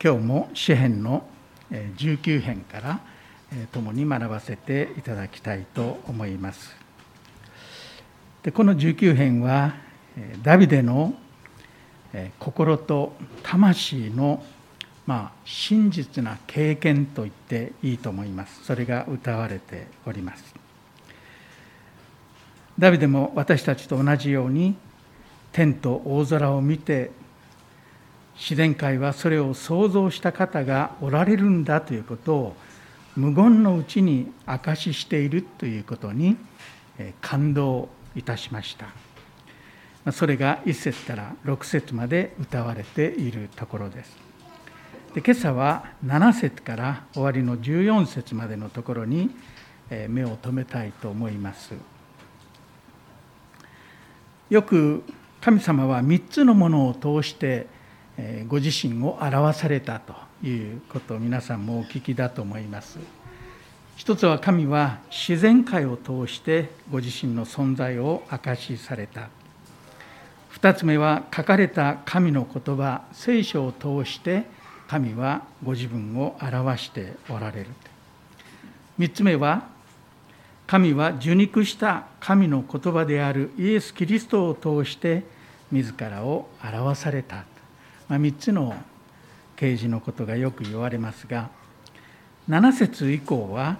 今日も詩編の19編から共に学ばせていただきたいと思います。でこの19編はダビデの心と魂のまあ真実な経験と言っていいと思います。それが歌われております。ダビデも私たちと同じように天と大空を見て自然界はそれを創造した方がおられるんだということを無言のうちに証ししているということに感動いたしました。それが1節から6節まで歌われているところです。で今朝は7節から終わりの14節までのところに目を留めたいと思います。よく神様は3つのものを通してご自身を表されたということを皆さんもお聞きだと思います。一つは神は自然界を通してご自身の存在を証しされた。二つ目は書かれた神の言葉聖書を通して神はご自分を表しておられる。三つ目は神は受肉した神の言葉であるイエス・キリストを通して自らを表された、まあ、3つの啓示のことがよく言われますが7節以降は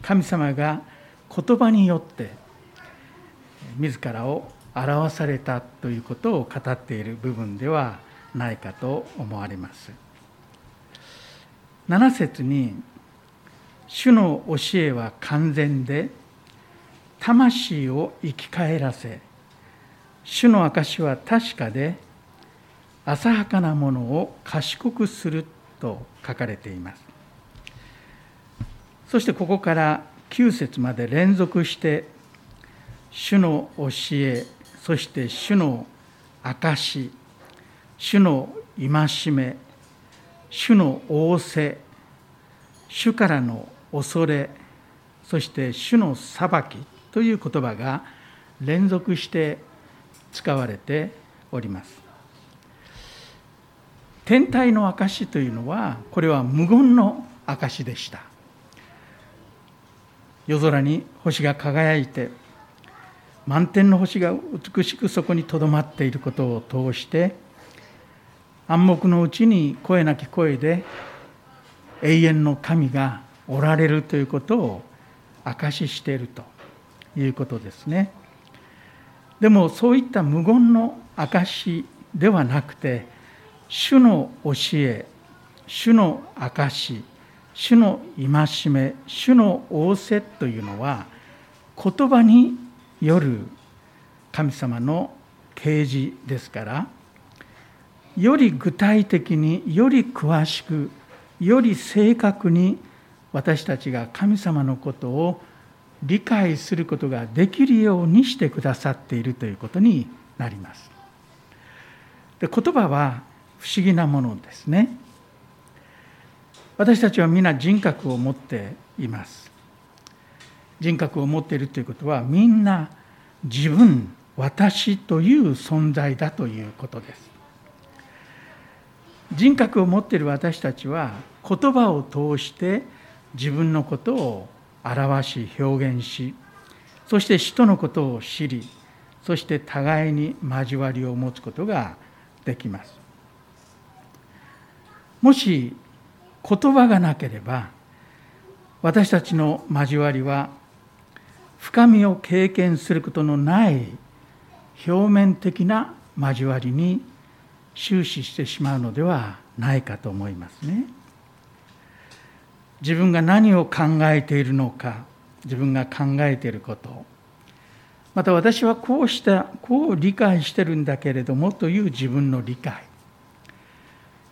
神様が言葉によって自らを表されたということを語っている部分ではないかと思われます。7節に主の教えは完全で魂を生き返らせ主の証は確かで浅はかなものを賢くすると書かれています。そしてここから9節まで連続して主の教えそして主の証主の戒め主の仰せ主からの恐れそして主の裁きという言葉が連続して使われております。天体の証というのはこれは無言の証でした夜空に星が輝いて満天の星が美しくそこにとどまっていることを通して暗黙のうちに声なき声で永遠の神がおられるということを証ししているということですね。でもそういった無言の証ではなくて主の教え主の証主の戒め主の仰せというのは言葉による神様の啓示ですからより具体的により詳しくより正確に私たちが神様のことを理解することができるようにしてくださっているということになります。で言葉は不思議なものですね。私たちは皆人格を持っています。人格を持っているということはみんな自分私という存在だということです。人格を持っている私たちは言葉を通して自分のことを表し表現しそして使徒のことを知りそして互いに交わりを持つことができますもし言葉がなければ私たちの交わりは深みを経験することのない表面的な交わりに終始してしまうのではないかと思いますね。自分が何を考えているのか自分が考えていることまた私はこうしたこう理解してるんだけれどもという自分の理解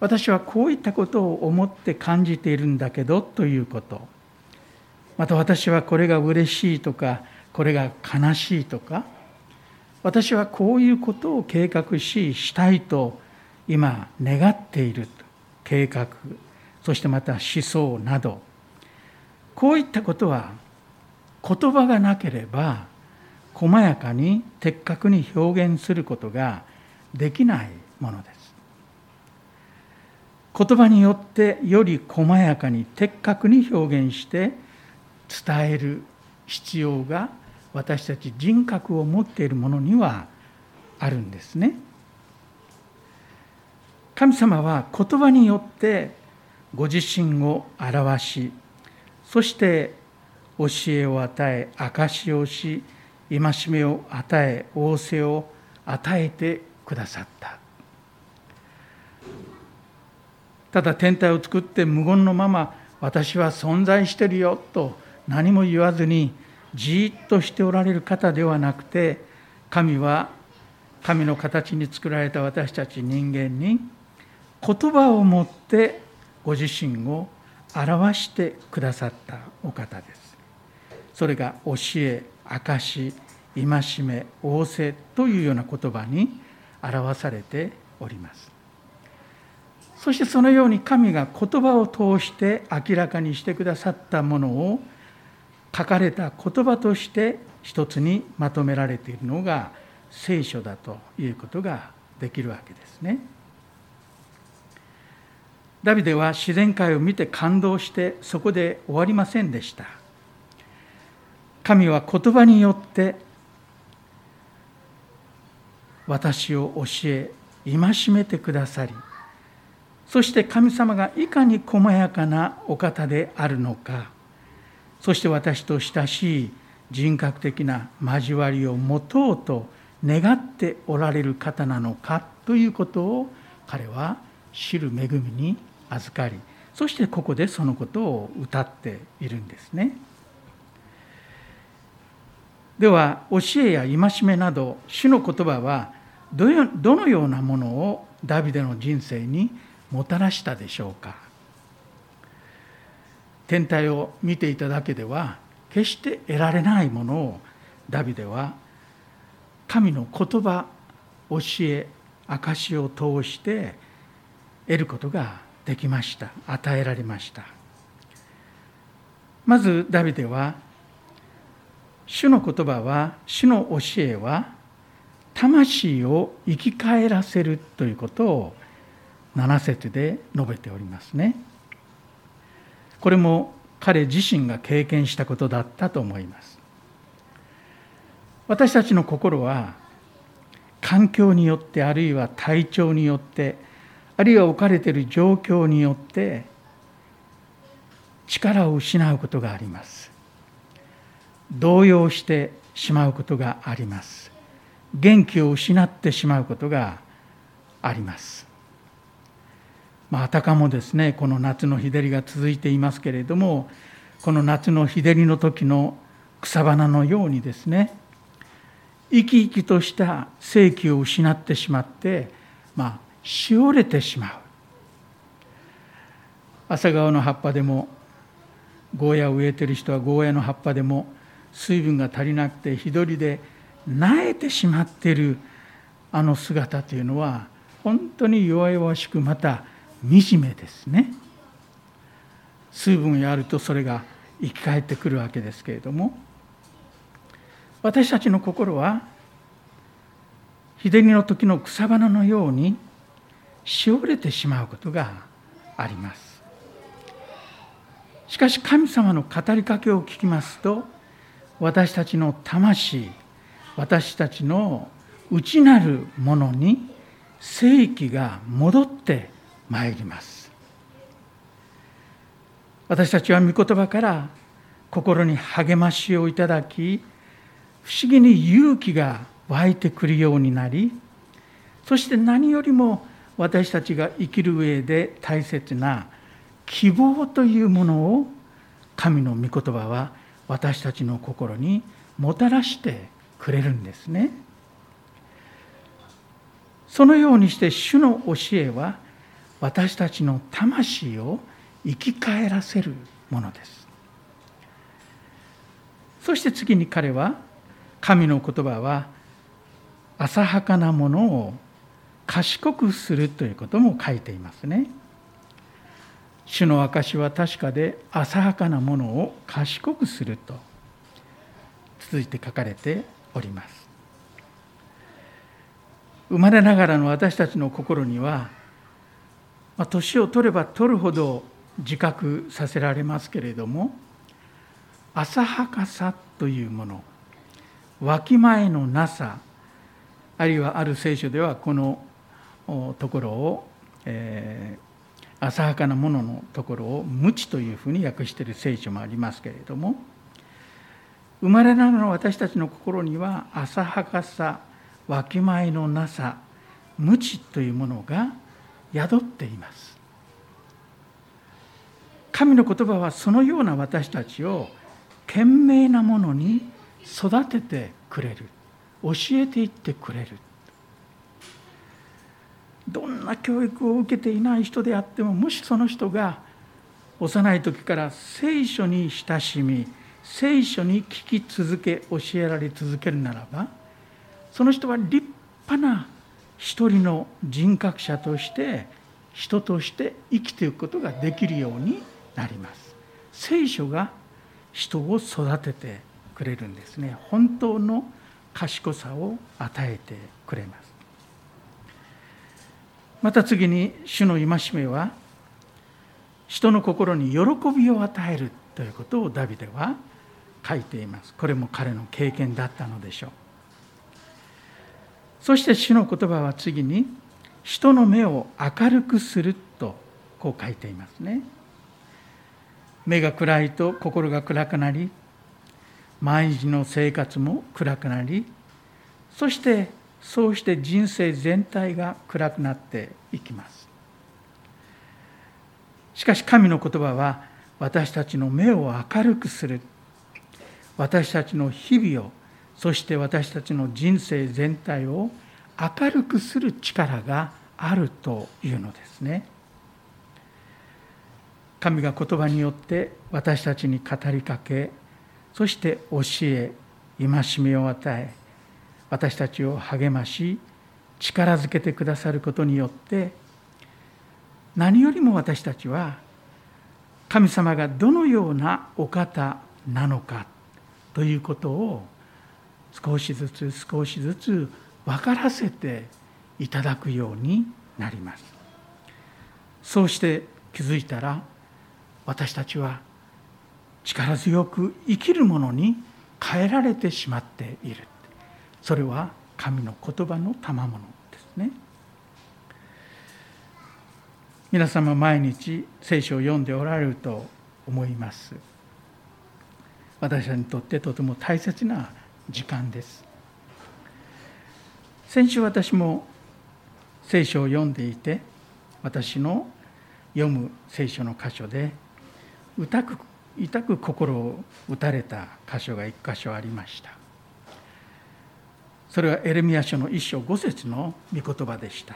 私はこういったことを思って感じているんだけどということ。また私はこれが嬉しいとかこれが悲しいとか。私はこういうことを計画ししたいと今願っている。計画。そしてまた思想など。こういったことは言葉がなければ細やかに的確に表現することができないものです。言葉によってより細やかに的確に表現して伝える必要が私たち人格を持っているものにはあるんですね。神様は言葉によってご自身を表しそして教えを与え証しをし戒めを与え仰せを与えてくださったただ天体を作って無言のまま私は存在してるよと何も言わずにじーっとしておられる方ではなくて神は神の形に作られた私たち人間に言葉をもってご自身を表してくださったお方です。それが教え、証、戒め、仰せというような言葉に表されております。そしてそのように神が言葉を通して明らかにしてくださったものを書かれた言葉として一つにまとめられているのが聖書だということができるわけですね。ダビデは自然界を見て感動してそこで終わりませんでした神は言葉によって私を教え戒めてくださりそして神様がいかに細やかなお方であるのかそして私と親しい人格的な交わりを持とうと願っておられる方なのかということを彼は知る恵みに預かりそしてここでそのことを歌っているんですね。では教えや戒めなど主の言葉はどのようなものをダビデの人生にもたらしたでしょうか。天体を見ていただけでは決して得られないものをダビデは神の言葉教え証を通して得ることができました。与えられました。まずダビデは主の言葉は主の教えは魂を生き返らせるということを7節で述べておりますね。これも彼自身が経験したことだったと思います。私たちの心は環境によってあるいは体調によってあるいは置かれている状況によって力を失うことがあります。動揺してしまうことがあります。元気を失ってしまうことがあります。まあ、あたかもですねこの夏の日照りが続いていますけれどもこの夏の日照りの時の草花のようにですね生き生きとした生気を失ってしまってまあしおれてしまう。朝顔の葉っぱでもゴーヤを植えてる人はゴーヤの葉っぱでも水分が足りなくて日取りで萎えてしまっているあの姿というのは本当に弱々しくまた惨めですね。水分があるとそれが生き返ってくるわけですけれども。私たちの心は日照りの時の草花のようにしおれてしまうことがあります。しかし神様の語りかけを聞きますと私たちの魂私たちの内なるものに正気が戻ってまいります私たちは御言葉から心に励ましをいただき不思議に勇気が湧いてくるようになりそして何よりも私たちが生きる上で大切な希望というものを神の御言葉は私たちの心にもたらしてくれるんですね。そのようにして主の教えは私たちの魂を生き返らせるものです。そして次に彼は神の言葉は浅はかなものを賢くするということも書いていますね。主の証は確かで浅はかなものを賢くすると続いて書かれております。生まれながらの私たちの心にはまあ、年を取れば取るほど自覚させられますけれども浅はかさというものわきまえのなさあるいはある聖書ではこのところを、えー、浅はかなもののところを無知というふうに訳している聖書もありますけれども生まれながらの私たちの心には浅はかさわきまえのなさ無知というものが宿っています。神の言葉はそのような私たちを賢明なものに育ててくれる。教えていってくれる。どんな教育を受けていない人であってももしその人が幼い時から聖書に親しみ聖書に聞き続け教えられ続けるならばその人は立派な一人の人格者として人として生きていくことができるようになります。聖書が人を育ててくれるんですね。本当の賢さを与えてくれます。また次に主の戒めは人の心に喜びを与えるということをダビデは書いています。これも彼の経験だったのでしょう。そして主の言葉は次に人の目を明るくするとこう書いていますね。目が暗いと心が暗くなり毎日の生活も暗くなりそしてそうして人生全体が暗くなっていきます。しかし神の言葉は私たちの目を明るくする。私たちの日々をそして私たちの人生全体を明るくする力があるというのですね。神が言葉によって私たちに語りかけそして教え戒めを与え私たちを励まし力づけてくださることによって何よりも私たちは神様がどのようなお方なのかということを少しずつ少しずつ分からせていただくようになります。そうして気づいたら私たちは力強く生きるものに変えられてしまっている。それは神の言葉の賜物ですね。皆様毎日聖書を読んでおられると思います。私たちにとってとても大切な時間です。先週私も聖書を読んでいて私の読む聖書の箇所で痛く痛く心を打たれた箇所が一箇所ありました。それはエレミア書の一章五節の御言葉でした。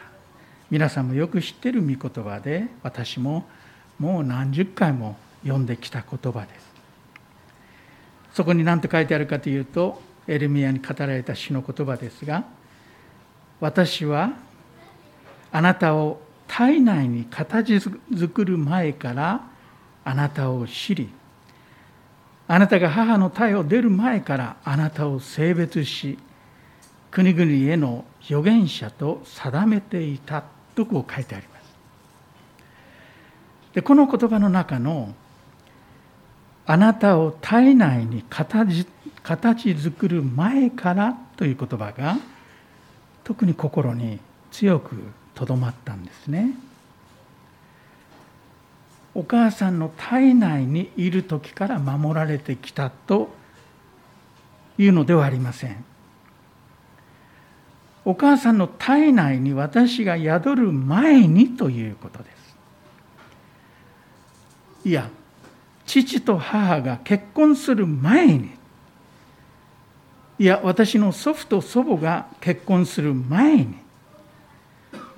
皆さんもよく知っている御言葉で私ももう何十回も読んできた言葉です。そこに何て書いてあるかというとエレミアに語られた詩の言葉ですが私はあなたを体内に形作る前からあなたを知りあなたが母の体を出る前からあなたを性別し国々への預言者と定めていたとこう書いてあります。でこの言葉の中の「あなたを体内に形形作る前から」という言葉が特に心に強くとどまったんですね。お母さんの体内にいる時から守られてきたというのではありません。お母さんの体内に私が宿る前にということです。いや、父と母が結婚する前に、いや、私の祖父と祖母が結婚する前に、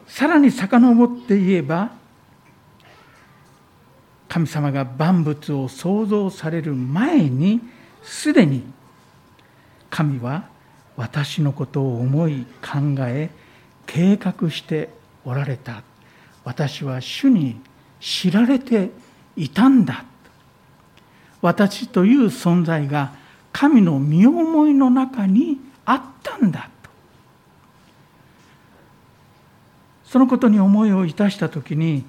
さらに遡って言えば、神様が万物を創造される前にすでに神は私のことを思い考え計画しておられた。私は主に知られていたんだ。私という存在が神の身思いの中にあったんだと。そのことに思いをいたした時に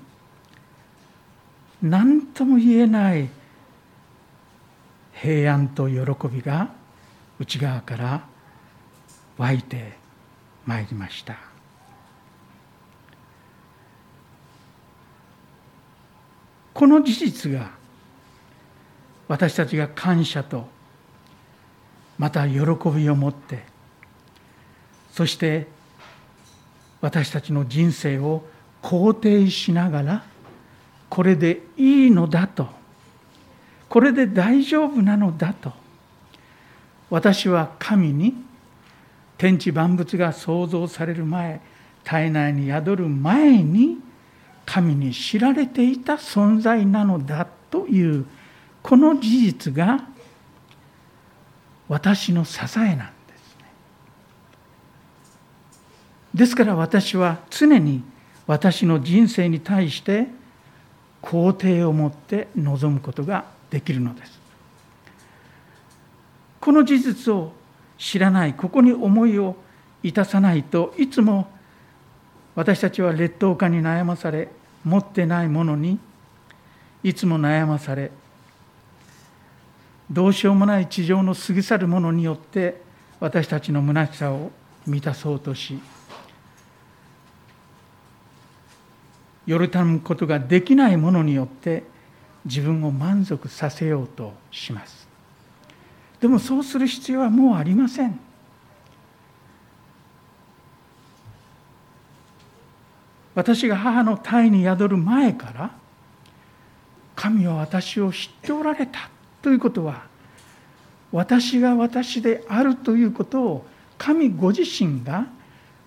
何とも言えない平安と喜びが内側から湧いてまいりました。この事実が私たちが感謝とまた喜びを持ってそして私たちの人生を肯定しながらこれでいいのだとこれで大丈夫なのだと私は神に天地万物が創造される前体内に宿る前に神に知られていた存在なのだというこの事実が私の支えなんですね。ですから私は常に私の人生に対して肯定を持って臨むことができるのです。この事実を知らないここに思いをいたさないといつも私たちは劣等感に悩まされ持ってないものにいつも悩まされどうしようもない地上の過ぎ去るものによって私たちの虚しさを満たそうとしよるたむことができないものによって自分を満足させようとします。でもそうする必要はもうありません。私が母の胎に宿る前から神は私を知っておられた。ということは私が私であるということを神ご自身が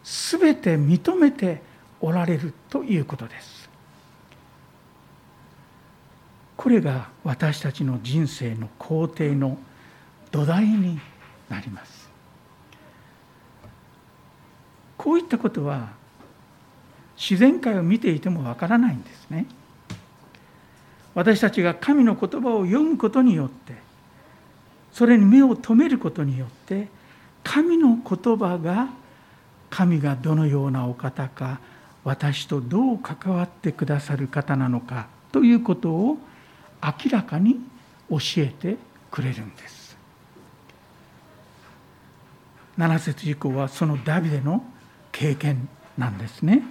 全て認めておられるということです。これが私たちの人生の肯定の土台になります。こういったことは自然界を見ていてもわからないんですね。私たちが神の言葉を読むことによってそれに目を留めることによって神の言葉が神がどのようなお方か私とどう関わってくださる方なのかということを明らかに教えてくれるんです。7節以降はそのダビデの経験なんですね。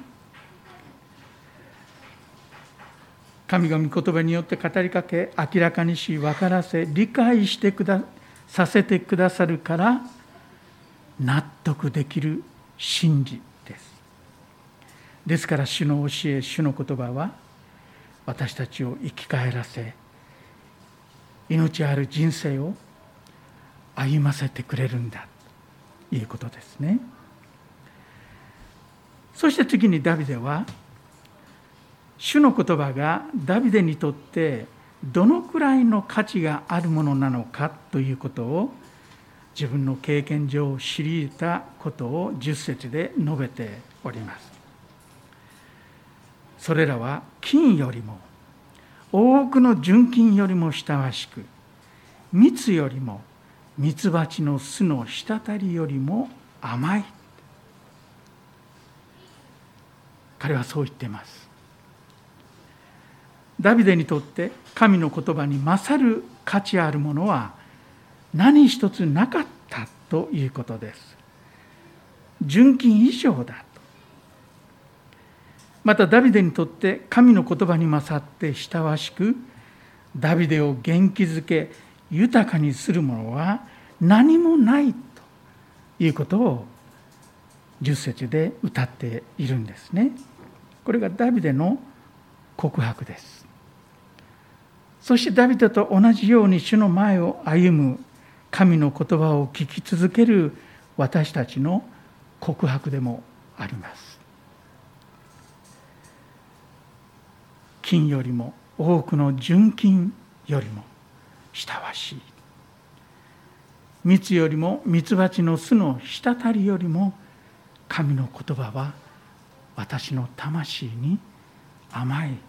神が御言葉によって語りかけ明らかにし分からせ理解してくださせてくださるから納得できる真理ですから主の教え主の言葉は私たちを生き返らせ命ある人生を歩ませてくれるんだということですね。そして次にダビデは主の言葉がダビデにとってどのくらいの価値があるものなのかということを自分の経験上知り得たことを10節で述べております。それらは金よりも多くの純金よりも親しく蜜よりも蜜蜂の巣の滴りよりも甘い。彼はそう言っています。ダビデにとって神の言葉に勝る価値あるものは何一つなかったということです純金以上だとまたダビデにとって神の言葉に勝って親しくダビデを元気づけ豊かにするものは何もないということを十節で歌っているんですね。これがダビデの告白です。そしてダビデと同じように主の前を歩む神の言葉を聞き続ける私たちの告白でもあります。金よりも多くの純金よりも親しい蜜よりも蜜蜂の巣の滴りよりも神の言葉は私の魂に甘い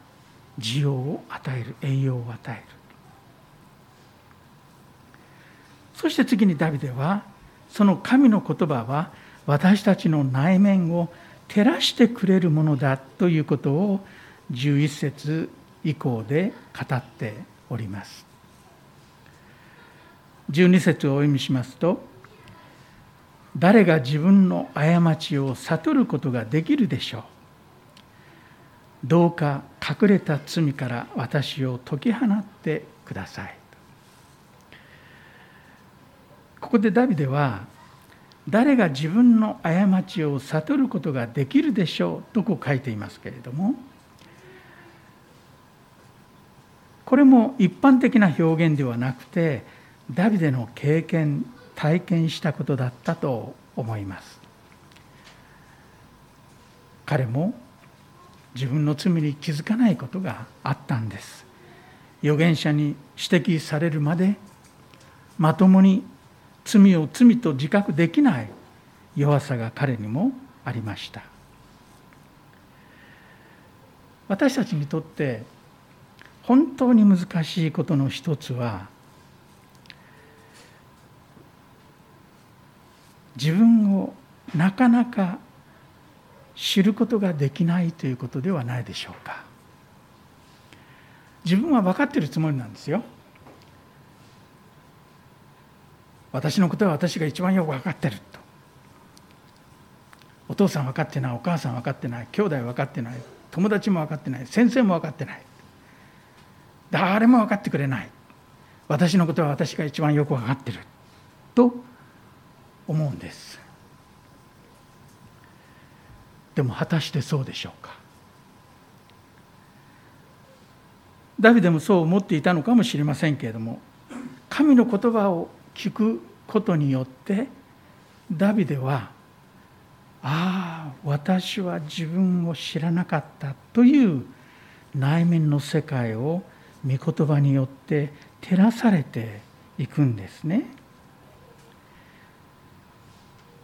需要を与える栄養を与える。そして次にダビデはその神の言葉は私たちの内面を照らしてくれるものだということを11節以降で語っております。12節をお読みしますと誰が自分の過ちを悟ることができるでしょう。どうか隠れた罪から私を解き放ってください。ここでダビデは誰が自分の過ちを悟ることができるでしょうとこう書いていますけれどもこれも一般的な表現ではなくてダビデの経験体験したことだったと思います。彼も自分の罪に気づかないことがあったんです。預言者に指摘されるまでまともに罪を罪と自覚できない弱さが彼にもありました。私たちにとって本当に難しいことの一つは自分をなかなか知ることができないということではないでしょうか。自分は分かっているつもりなんですよ。私のことは私が一番よく分かってると。お父さん分かってないお母さん分かってない兄弟分かってない友達も分かってない先生も分かってない誰も分かってくれない。私のことは私が一番よく分かってると思うんです。でも果たしてそうでしょうか？ダビデもそう思っていたのかもしれませんけれども神の言葉を聞くことによってダビデはああ私は自分を知らなかったという内面の世界を御言葉によって照らされていくんですね。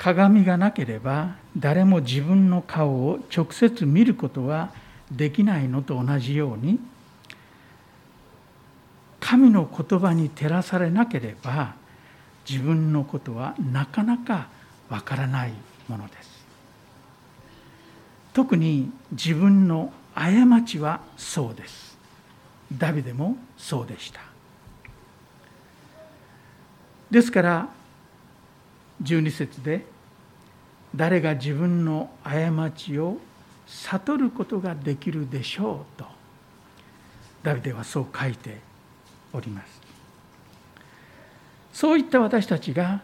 鏡がなければ誰も自分の顔を直接見ることはできないのと同じように神の言葉に照らされなければ自分のことはなかなかわからないものです。特に自分の過ちはそうです。ダビデもそうでした。ですから12節で誰が自分の過ちを悟ることができるでしょうとダビデはそう書いております。そういった私たちが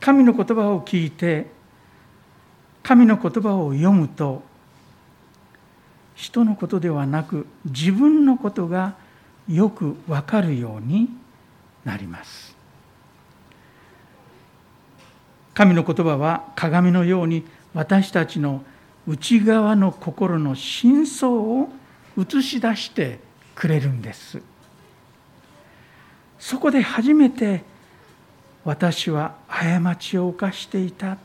神の言葉を聞いて神の言葉を読むと人のことではなく自分のことがよくわかるようになります。神の言葉は鏡のように私たちの内側の心の真相を映し出してくれるんです。そこで初めて私は過ちを犯していた。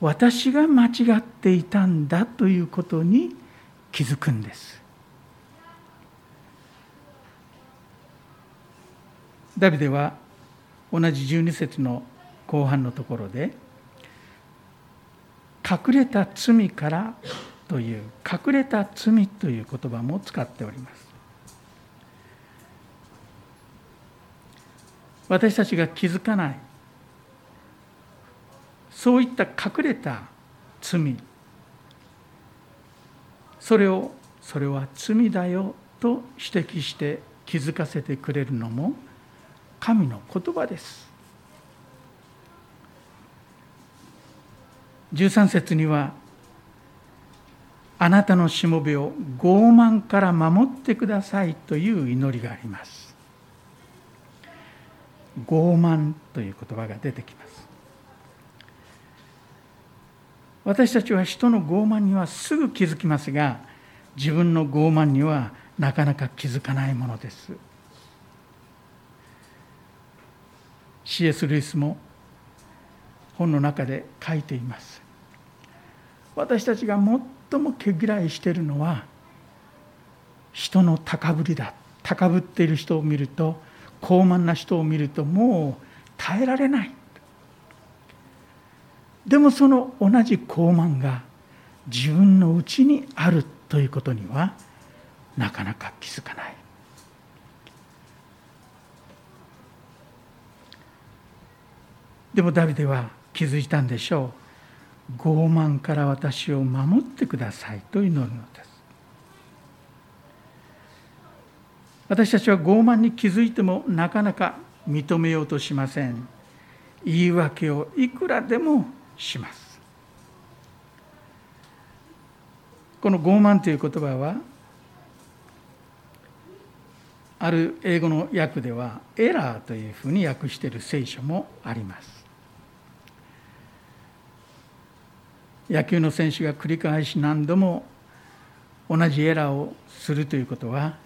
私が間違っていたんだということに気づくんです。ダビデは同じ12節の後半のところで隠れた罪からという隠れた罪という言葉も使っております。私たちが気づかないそういった隠れた罪それをそれは罪だよと指摘して気づかせてくれるのも神の言葉です。13節にはあなたのしもべを傲慢から守ってくださいという祈りがあります。傲慢という言葉が出てきます。私たちは人の傲慢にはすぐ気づきますが自分の傲慢にはなかなか気づかないものです。C.S. ルイスも本の中で書いています。私たちが最も毛嫌いしているのは人の高ぶりだ。高ぶっている人を見ると高慢な人を見るともう耐えられない。でもその同じ高慢が自分のうちにあるということにはなかなか気づかない。でもダビデは気づいたんでしょう。傲慢から私を守ってくださいと祈るのです。私たちは傲慢に気づいてもなかなか認めようとしません。言い訳をいくらでもします。この傲慢という言葉はある英語の訳ではエラーというふうに訳している聖書もあります。野球の選手が繰り返し何度も同じエラーをするということは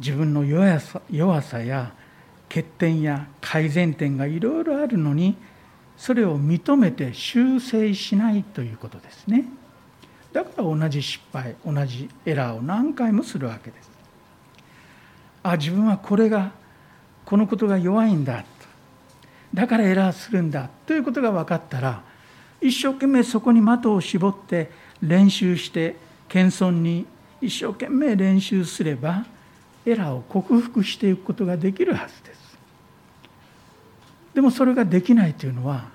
自分の弱さ弱さや欠点や改善点がいろいろあるのにそれを認めて修正しないということですね。だから同じ失敗同じエラーを何回もするわけです。あ自分はこれがこのことが弱いんだ。だからエラーするんだ。ということが分かったら一生懸命そこに的を絞って練習して謙遜に一生懸命練習すればエラーを克服していくことができるはずです。でもそれができないというのは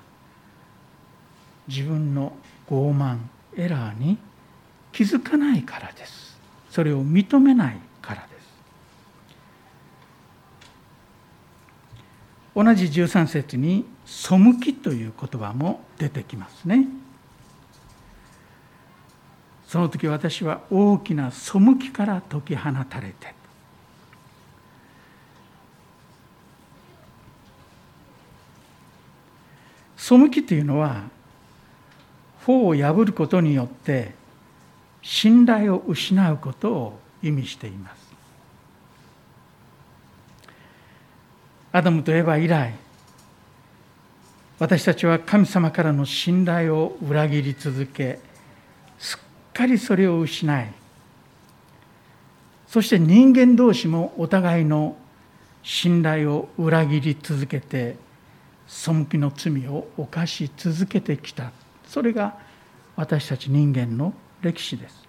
自分の傲慢エラーに気づかないからです。それを認めないからです。同じ13節に「背き」という言葉も出てきますね。その時私は大きな背きから解き放たれて背きというのは法を破ることによって信頼を失うことを意味しています。アダムとエヴァ以来私たちは神様からの信頼を裏切り続けすっかりそれを失いそして人間同士もお互いの信頼を裏切り続けて背きの罪を犯し続けてきた。それが私たち人間の歴史です。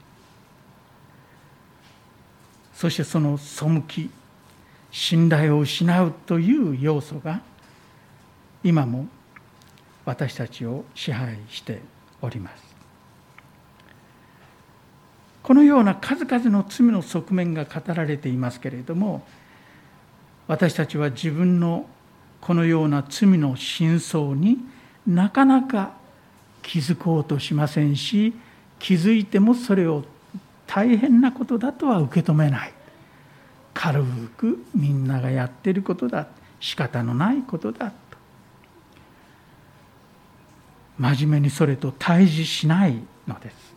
そしてその背き信頼を失うという要素が今も私たちを支配しております。このような数々の罪の側面が語られていますけれども私たちは自分のこのような罪の真相になかなか気づこうとしませんし気づいてもそれを大変なことだとは受け止めない。軽くみんながやってることだ。仕方のないことだ。真面目にそれと対峙しないのです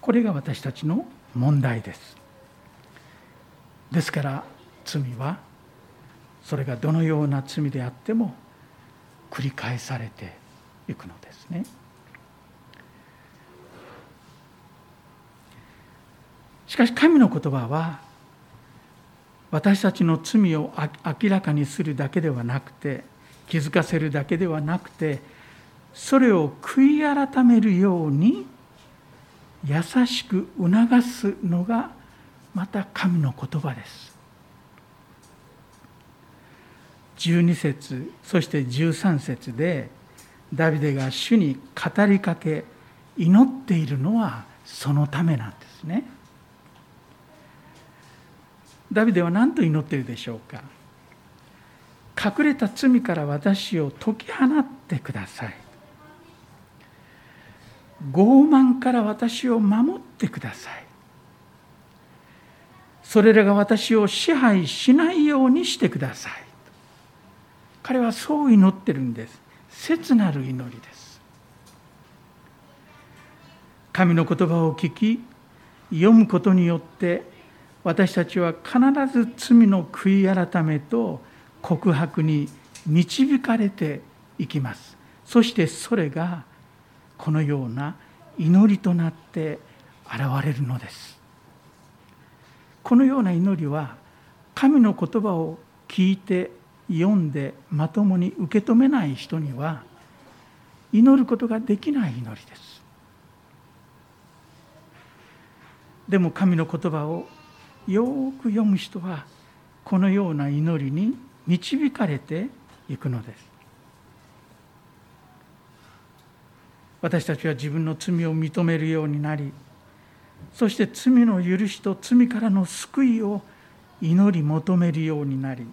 これが私たちの問題ですですから罪はそれがどのような罪であっても繰り返されていくのですね。しかし神の言葉は私たちの罪を明らかにするだけではなくて気づかせるだけではなくてそれを悔い改めるように優しく促すのがまた神の言葉です。12節そして13節でダビデが主に語りかけ祈っているのはそのためなんですね。ダビデは何と祈っているでしょうか？隠れた罪から私を解き放ってください。傲慢から私を守ってください。それらが私を支配しないようにしてください。彼はそう祈ってるんです。切なる祈りです。神の言葉を聞き読むことによって私たちは必ず罪の悔い改めと告白に導かれていきます。そしてそれがこのような祈りとなって現れるのです。このような祈りは神の言葉を聞いて読んでまともに受け止めない人には祈ることができない祈りです。でも神の言葉をよく読む人はこのような祈りに導かれていくのです。私たちは自分の罪を認めるようになりそして罪の許しと罪からの救いを祈り求めるようになり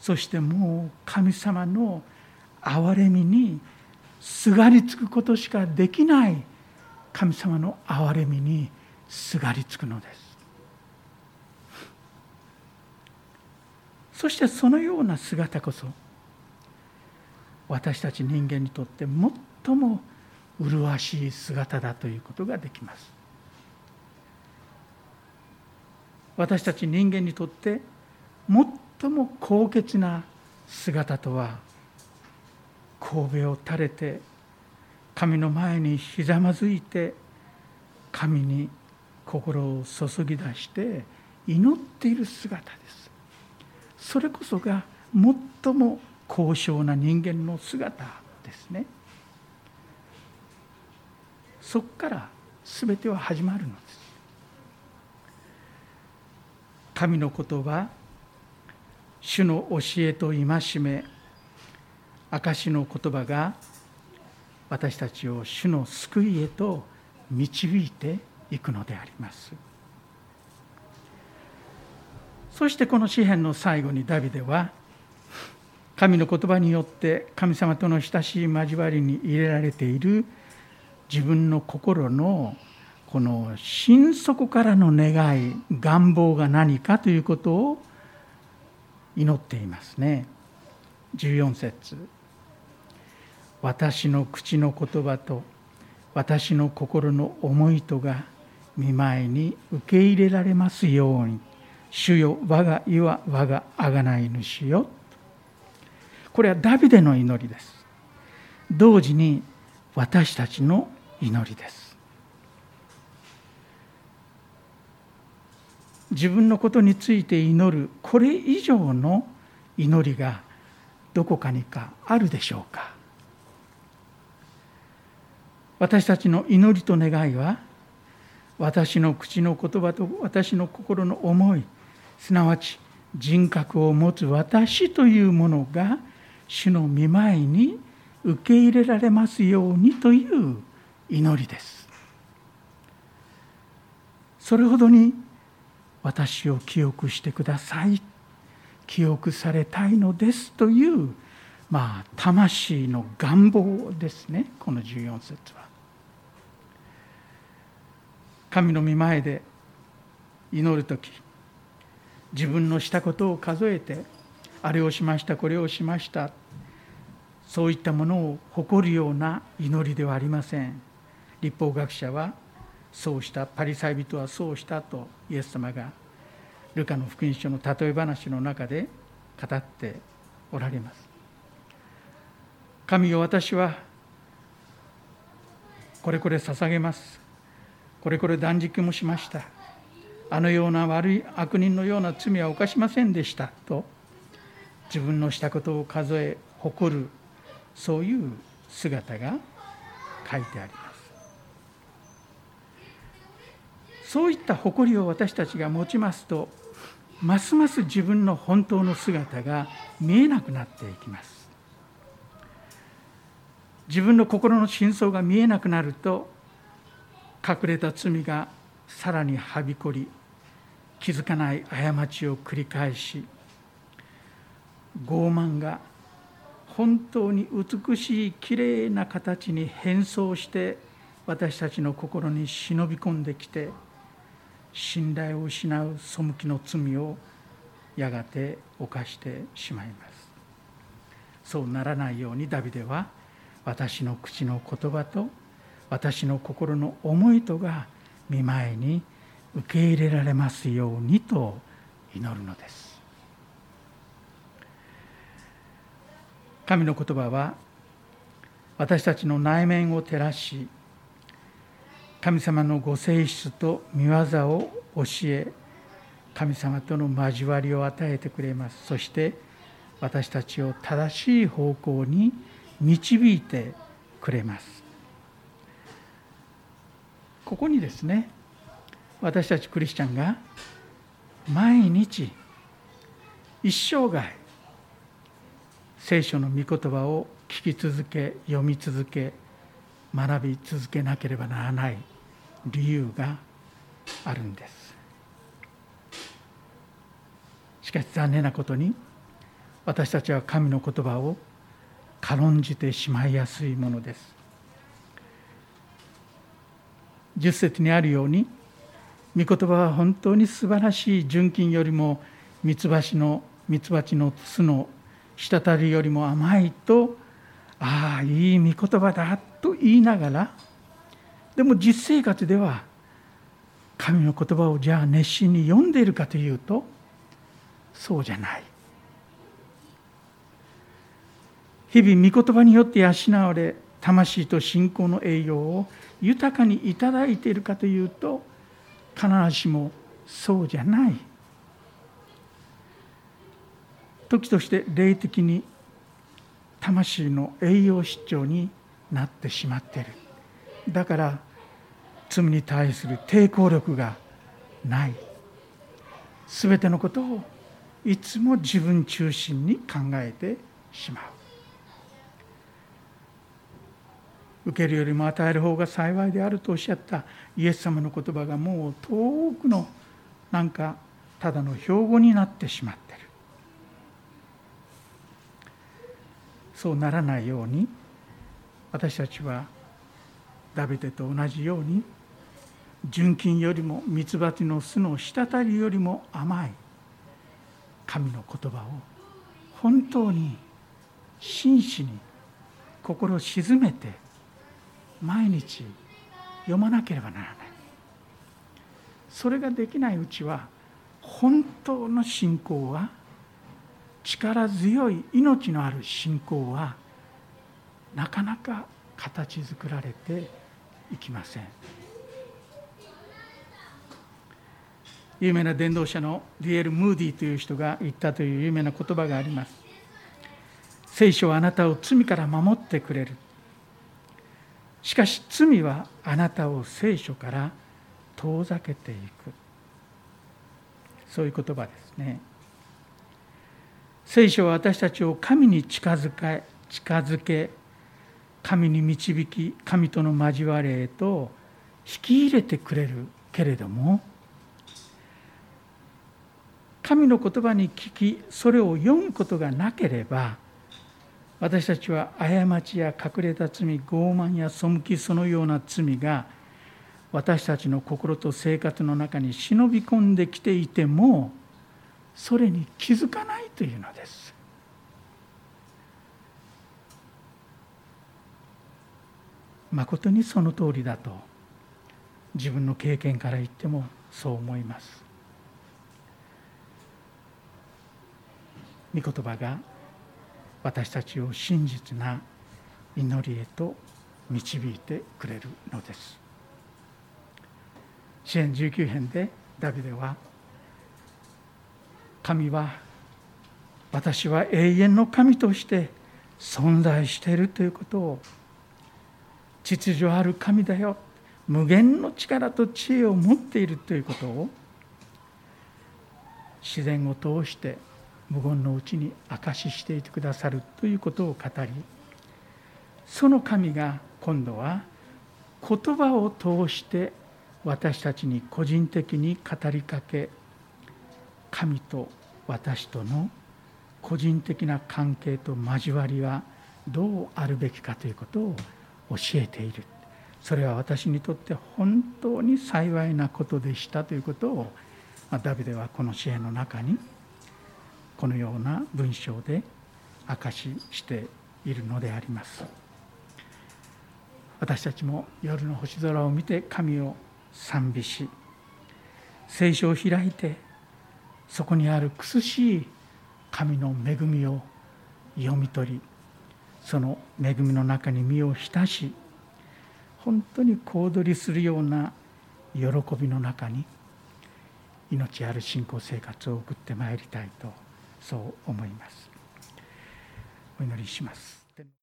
そしてもう神様の憐れみにすがりつくことしかできない神様の憐れみにすがりつくのです。そしてそのような姿こそ私たち人間にとって最も麗しい姿だということができます。私たち人間にとって最も高潔な姿とは神戸を垂れて神の前にひざまずいて神に心を注ぎ出して祈っている姿です。それこそが最も高尚な人間の姿ですね。そこから全ては始まるのです。神の言葉主の教えと戒め証の言葉が私たちを主の救いへと導いていくのであります。そしてこの詩篇の最後にダビデは神の言葉によって神様との親しい交わりに入れられている自分の心のこの心底からの願い願望が何かということを祈っていますね。14節。私の口の言葉と私の心の思いとが見舞いに受け入れられますように。主よ我が意は我が贖い主よ。これはダビデの祈りです。同時に私たちの祈りです。自分のことについて祈るこれ以上の祈りがどこかにかあるでしょうか。私たちの祈りと願いは私の口の言葉と私の心の思いすなわち人格を持つ私というものが主の見舞いに受け入れられますようにという祈りです。それほどに私を記憶してください。記憶されたいのですというまあ魂の願望ですね。この14節は。神の御前で祈る時自分のしたことを数えてあれをしましたこれをしました。そういったものを誇るような祈りではありません。立法学者はそうしたパリサイ人はそうしたとイエス様がルカの福音書の例え話の中で語っておられます。神よ私はこれこれ捧げます。これこれ断食もしました。あのような悪い悪人のような罪は犯しませんでしたと自分のしたことを数え誇るそういう姿が書いてあります。そういった誇りを私たちが持ちますとますます自分の本当の姿が見えなくなっていきます。自分の心の真相が見えなくなると隠れた罪がさらにはびこり気づかない過ちを繰り返し傲慢が本当に美しいきれいな形に変装して私たちの心に忍び込んできて信頼を失う背きの罪をやがて犯してしまいます。そうならないようにダビデは私の口の言葉と私の心の思いとが見舞いに受け入れられますようにと祈るのです。神の言葉は私たちの内面を照らし神様のご性質と見業を教え神様との交わりを与えてくれます。そして私たちを正しい方向に導いてくれます。ここにですね私たちクリスチャンが毎日一生涯聖書の御言葉を聞き続け読み続け学び続けなければならない理由があるんです。しかし残念なことに私たちは神の言葉を軽んじてしまいやすいものです。十節にあるように御言葉は本当に素晴らしい純金よりもミツバチのミツバチの巣の滴りよりも甘いとああいい御言葉だと言いながらでも実生活では神の言葉をじゃあ熱心に読んでいるかというとそうじゃない。日々御言葉によって養われ魂と信仰の栄養を豊かにいただいているかというと必ずしもそうじゃない。時として霊的に魂の栄養失調になってしまっている。だから罪に対する抵抗力がない。全てのことをいつも自分中心に考えてしまう。受けるよりも与える方が幸いであるとおっしゃったイエス様の言葉がもう遠くのなんかただの標語になってしまってる。そうならないように私たちはダビデと同じように純金よりもミツバチの巣の滴りよりも甘い神の言葉を本当に真摯に心を静めて毎日読まなければならない。それができないうちは本当の信仰は力強い命のある信仰はなかなか形作られていきません。有名な伝道者のリエル・ムーディという人が言ったという有名な言葉があります。聖書はあなたを罪から守ってくれる。しかし罪はあなたを聖書から遠ざけていく。そういう言葉ですね。聖書は私たちを神に近づけ近づけ神に導き神との交わりへと引き入れてくれるけれども神の言葉に聞きそれを読むことがなければ私たちは過ちや隠れた罪傲慢や背きそのような罪が私たちの心と生活の中に忍び込んできていてもそれに気づかないというのです。誠にその通りだと自分の経験から言ってもそう思います。御言葉が私たちを真実な祈りへと導いてくれるのです。支援19編でダビデは神は私は永遠の神として存在しているということを秩序ある神だよ無限の力と知恵を持っているということを自然を通して無言のうちに証ししていてくださるということを語りその神が今度は言葉を通して私たちに個人的に語りかけ神と私との個人的な関係と交わりはどうあるべきかということを教えている。それは私にとって本当に幸いなことでしたということをダビデはこの支援の中にこのような文章で証ししているのであります。私たちも夜の星空を見て神を賛美し聖書を開いてそこにある苦しい神の恵みを読み取りその恵みの中に身を浸し本当に小躍りするような喜びの中に命ある信仰生活を送ってまいりたいとそう思います。お祈りします。